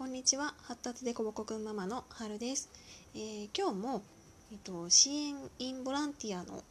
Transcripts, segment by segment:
こんにちは。発達でこぼこくんママのはるです、えー、今日も、えっと、支援インボランティアの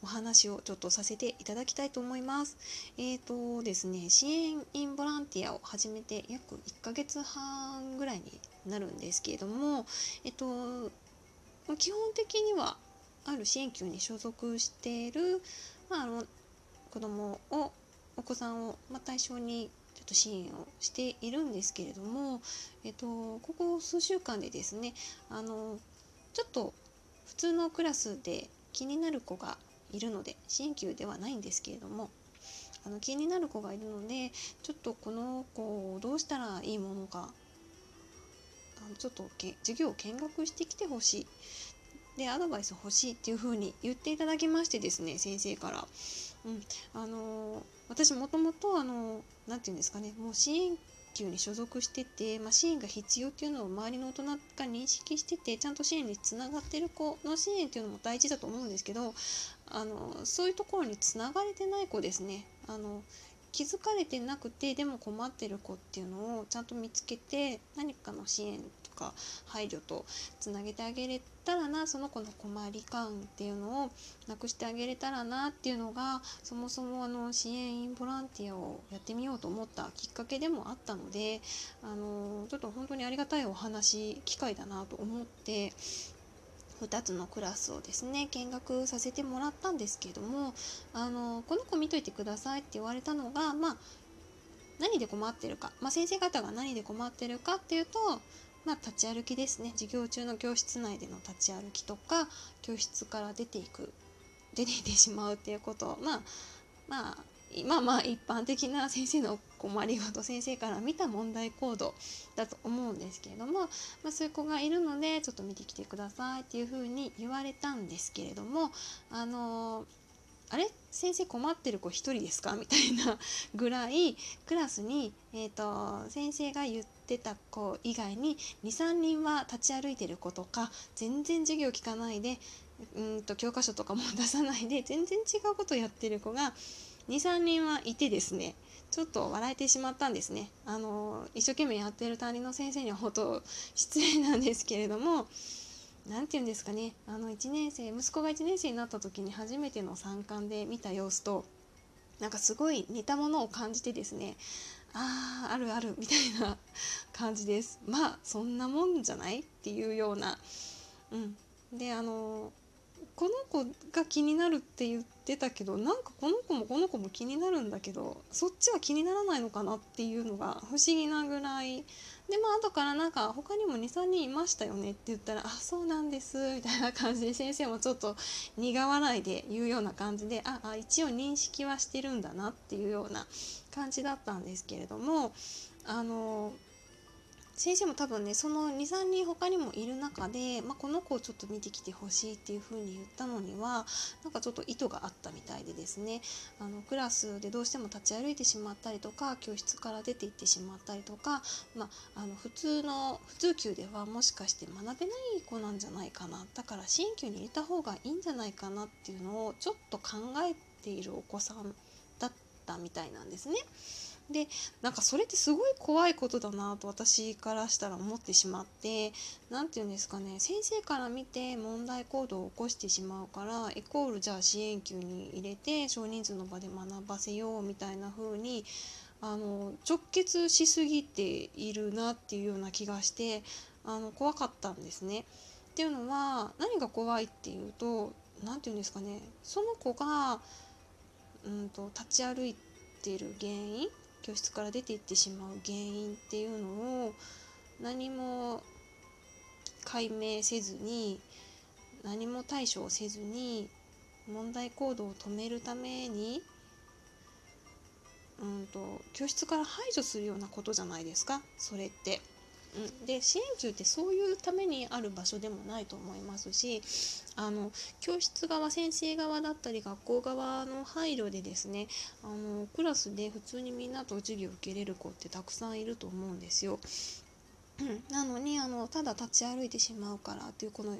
お話をちょっとさせていただきたいと思います。えっ、ー、とですね支援インボランティアを始めて約1ヶ月半ぐらいになるんですけれどもえっ、と基本的にはある支援級に所属している、まあ、あの子供をお子さんを、まあ、対象にちょっと支援をしているんですけれども、えっと、ここ数週間でですねあのちょっと普通のクラスで気になる子がいるので支援級ではないんですけれどもあの気になる子がいるのでちょっとこの子をどうしたらいいものかあのちょっと授業を見学してきてほしいでアドバイス欲しいっていう風に言っていただきましてですね先生から。うん、あの私もともとあの何て言うんですかねもう支援級に所属してて、まあ、支援が必要っていうのを周りの大人が認識しててちゃんと支援につながってる子の支援っていうのも大事だと思うんですけどあのそういうところにつながれてない子ですね。あの気づかれてなくてでも困ってる子っていうのをちゃんと見つけて何かの支援か配慮とつなげてあげれたらなその子の困り感っていうのをなくしてあげれたらなっていうのがそもそもあの支援員ボランティアをやってみようと思ったきっかけでもあったのであのちょっと本当にありがたいお話機会だなと思って2つのクラスをですね見学させてもらったんですけどもあのこの子見といてくださいって言われたのがまあ何で困ってるか、まあ、先生方が何で困ってるかっていうとまあ、立ち歩きですね。授業中の教室内での立ち歩きとか教室から出ていく出ていってしまうっていうこと。まあまあまあまあ一般的な先生の困りごと先生から見た問題行動だと思うんですけれども、まあ、そういう子がいるのでちょっと見てきてくださいっていうふうに言われたんですけれどもあのーあれ？先生困ってる子1人ですか？みたいな ぐらいクラスに、えーと、先生が言ってた子以外に23人は立ち歩いてる子とか全然授業聞かないでうんと教科書とかも出さないで全然違うことやってる子が23人はいてですねちょっと笑えてしまったんですね。あの一生懸命やってる担任の先生には本当失礼なんですけれども何て言うんですかね。あの1年生息子が1年生になった時に初めての参観で見た様子となんかすごい似たものを感じてですねあああるあるみたいな 感じです。まあそんなもんじゃない？っていうような。うん。であのこの子が気になるって言ってたけどなんかこの子もこの子も気になるんだけどそっちは気にならないのかなっていうのが不思議なぐらい。でまあ後からなんか他にも23人いましたよねって言ったら「あそうなんです」みたいな感じで先生もちょっと苦笑いで言うような感じでああ一応認識はしてるんだなっていうような感じだったんですけれどもあの先生も多分ねその23人他にもいる中で、まあ、この子をちょっと見てきてほしいっていうふうに言ったのにはなんかちょっと意図があったみたいでですねあのクラスでどうしても立ち歩いてしまったりとか教室から出て行ってしまったりとか、まあ、あの普通の普通級ではもしかして学べない子なんじゃないかなだから支援級に入れた方がいいんじゃないかなっていうのをちょっと考えているお子さんだったみたいなんですね。でなんかそれってすごい怖いことだなと私からしたら思ってしまって何て言うんですかね先生から見て問題行動を起こしてしまうからイコールじゃあ支援級に入れて少人数の場で学ばせようみたいな風にあの直結しすぎているなっていうような気がしてあの怖かったんですね。っていうのは何が怖いっていうと何て言うんですかねその子がうんと立ち歩いてる原因教室から出ていってしまう原因っていうのを何も解明せずに何も対処をせずに問題行動を止めるためにうんと教室から排除するようなことじゃないですか？それって。うん、で支援中ってそういうためにある場所でもないと思いますしあの教室側先生側だったり学校側の配慮でですねあのクラスで普通にみんなと授業を受けれる子ってたくさんいると思うんですよ。なのにあのただ立ち歩いてしまうからっていうこの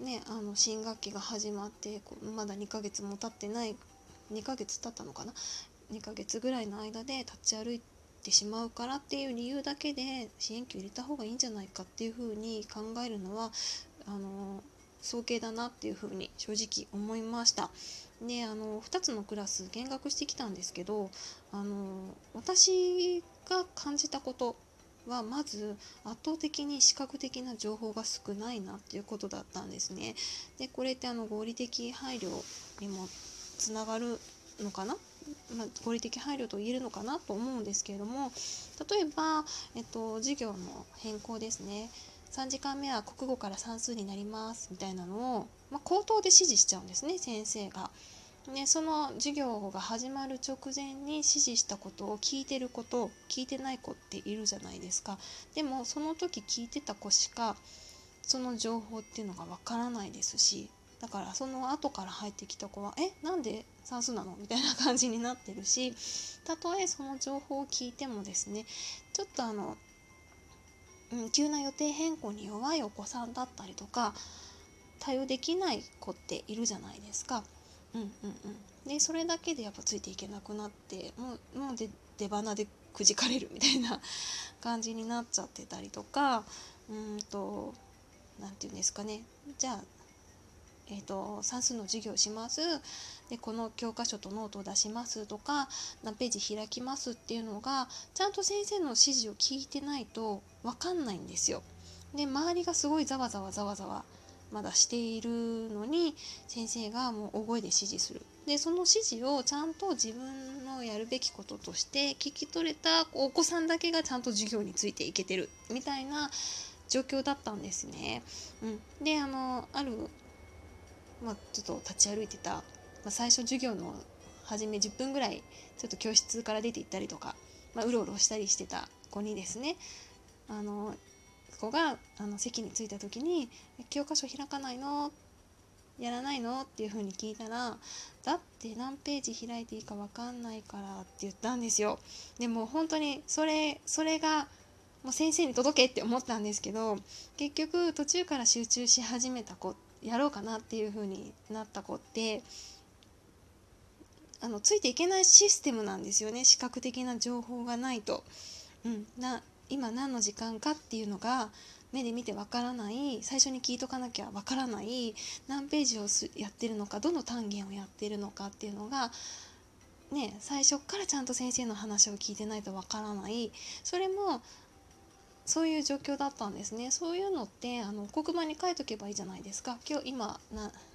ねあの新学期が始まってまだ2ヶ月も経ってない2ヶ月経ったのかな？2ヶ月ぐらいの間で立ち歩いってしまうからっていう理由だけで支援級入れた方がいいんじゃないかっていうふうに考えるのはあの早計だなっていうふうに正直思いました。であの2つのクラス見学してきたんですけどあの私が感じたことはまず圧倒的に視覚的な情報が少ないなっていうことだったんですね。でこれってあの合理的配慮にもつながるのかな、まあ、合理的配慮と言えるのかなと思うんですけれども例えば、えっと、授業の変更ですね3時間目は国語から算数になりますみたいなのを、まあ、口頭で指示しちゃうんですね先生が。ね、その授業が始まる直前に指示したことを聞いてる子と聞いてない子っているじゃないですかでもその時聞いてた子しかその情報っていうのがわからないですしだからその後から入ってきた子は「えなんで算数なの?」みたいな感じになってるしたとえその情報を聞いてもですねちょっとあの、うん、急な予定変更に弱いお子さんだったりとか対応できない子っているじゃないですか。うんうんうん、でそれだけでやっぱついていけなくなってもうもうで出花でくじかれるみたいな感じになっちゃってたりとかうんと何て言うんですかねじゃあえーと、算数の授業しますでこの教科書とノートを出しますとか何ページ開きますっていうのがちゃんと先生の指示を聞いてないと分かんないんですよ。で周りがすごいざわざわざわざわまだしているのに先生がもう大声で指示するでその指示をちゃんと自分のやるべきこととして聞き取れたお子さんだけがちゃんと授業についていけてるみたいな状況だったんですね。うん、であのある、まあ、ちょっと立ち歩いてた、まあ、最初授業の初め10分ぐらいちょっと教室から出て行ったりとか、まあ、うろうろしたりしてた子にですねあの子があの席に着いた時に「教科書開かないの?」やらないの？っていう風に聞いたら「だって何ページ開いていいか分かんないから」って言ったんですよ。でも本当にそれそれがもう先生に届けって思ったんですけど結局途中から集中し始めた子っやろうかなっていう風になった子ってあのついていけないシステムなんですよね。視覚的な情報がないと。うん、な今何の時間かっていうのが目で見てわからない。最初に聞いとかなきゃわからない。何ページをやってるのかどの単元をやってるのかっていうのがね最初からちゃんと先生の話を聞いてないとわからない。それもそういう状況だったんですねそういうのってあの黒板に書いとけばいいじゃないですか今日今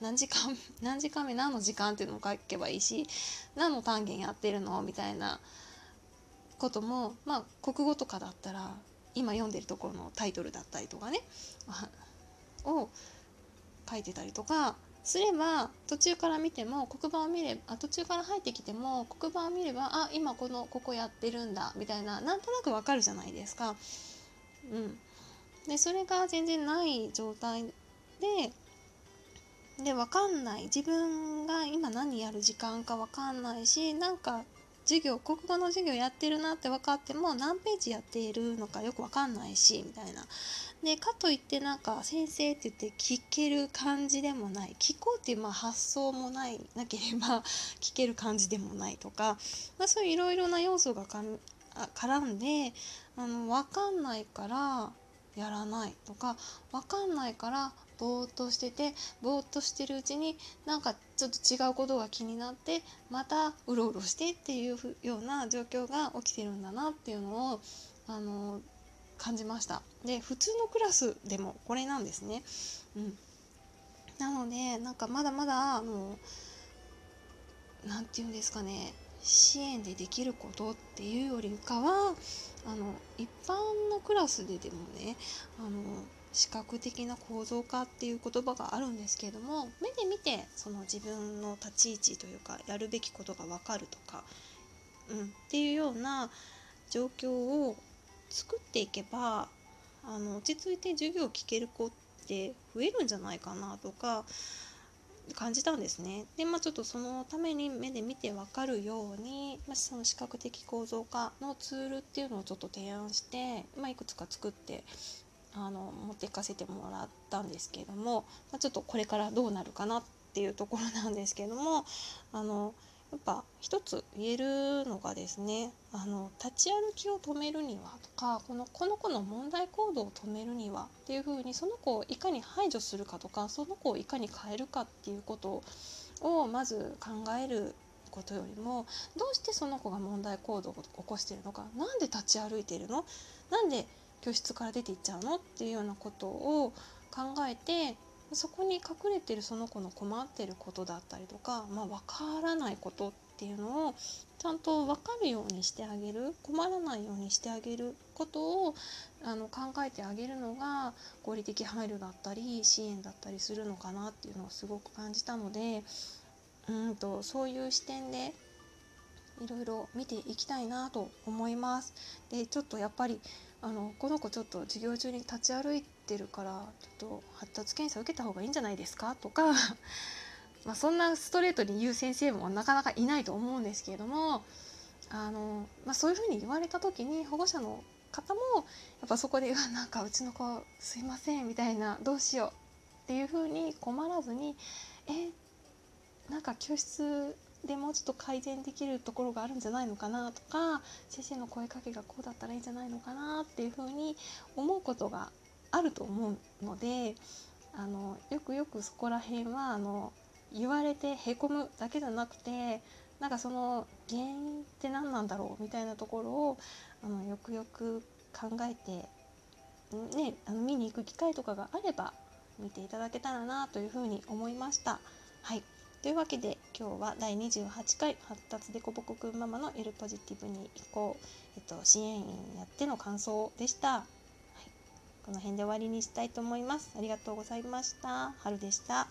何時間 何時間目何の時間っていうのも書けばいいし何の単元やってるのみたいなこともまあ国語とかだったら今読んでるところのタイトルだったりとかね を書いてたりとかすれば途中から見ても黒板を見れば途中から入ってきても黒板を見ればあ今このここやってるんだみたいななんとなくわかるじゃないですか。うん、でそれが全然ない状態でで分かんない。自分が今何やる時間か分かんないしなんか授業国語の授業やってるなって分かっても何ページやっているのかよく分かんないしみたいな。でかといってなんか先生って言って聞ける感じでもない。聞こうっていうまあ発想もない。なければ 聞ける感じでもないとか、まあ、そういういろいろな要素がか絡んであの分かんないからやらないとか分かんないからぼーっとしててぼーっとしてるうちになんかちょっと違うことが気になってまたうろうろしてっていうような状況が起きてるんだなっていうのをあの感じました。で普通のクラスでもこれなんですね、うん、なのでなんかまだまだあの何て言うんですかね。支援でできることっていうよりかはあの一般のクラスででもねあの視覚的な構造化っていう言葉があるんですけれども目で見てその自分の立ち位置というかやるべきことが分かるとか、うん、っていうような状況を作っていけばあの落ち着いて授業を聞ける子って増えるんじゃないかなとか感じたんですね。でまあちょっとそのために目で見て分かるように、まあ、その視覚的構造化のツールっていうのをちょっと提案して、まあ、いくつか作ってあの持っていかせてもらったんですけども、まあ、ちょっとこれからどうなるかなっていうところなんですけどもあのやっぱ一つ言えるのがですねあの立ち歩きを止めるにはとかこのこの子の問題行動を止めるにはっていうふうにその子をいかに排除するかとかその子をいかに変えるかっていうことをまず考えることよりもどうしてその子が問題行動を起こしてるのか何で立ち歩いてるの？なんで教室から出ていっちゃうの？っていうようなことを考えてそこに隠れてるその子の困ってることだったりとか、まあ、分からないことっていうのをちゃんと分かるようにしてあげる困らないようにしてあげることをあの考えてあげるのが合理的配慮だったり支援だったりするのかなっていうのをすごく感じたのでうんとそういう視点でいろいろ見ていきたいなと思います。でちょっとやっぱりあのこの子ちょっと授業中に立ち歩いてるからちょっと発達検査受けた方がいいんじゃないですか？とか まあそんなストレートに言う先生もなかなかいないと思うんですけれどもあの、まあ、そういうふうに言われた時に保護者の方もやっぱそこで「う わなんかうちの子すいません」みたいな「どうしよう」っていうふうに困らずに「えなんか教室でもうちょっと改善できるところがあるんじゃないのかなとか先生の声かけがこうだったらいいんじゃないのかなっていうふうに思うことがあると思うのであのよくよくそこら辺はあの言われてへこむだけじゃなくてなんかその原因って何なんだろうみたいなところをあのよくよく考えて、ね、あの見に行く機会とかがあれば見ていただけたらなというふうに思いました。はいというわけで今日は第28回発達でこぼこくんママのエルポジティブに移行、えっと、支援員やっての感想でした、はい、この辺で終わりにしたいと思います。ありがとうございました。春でした。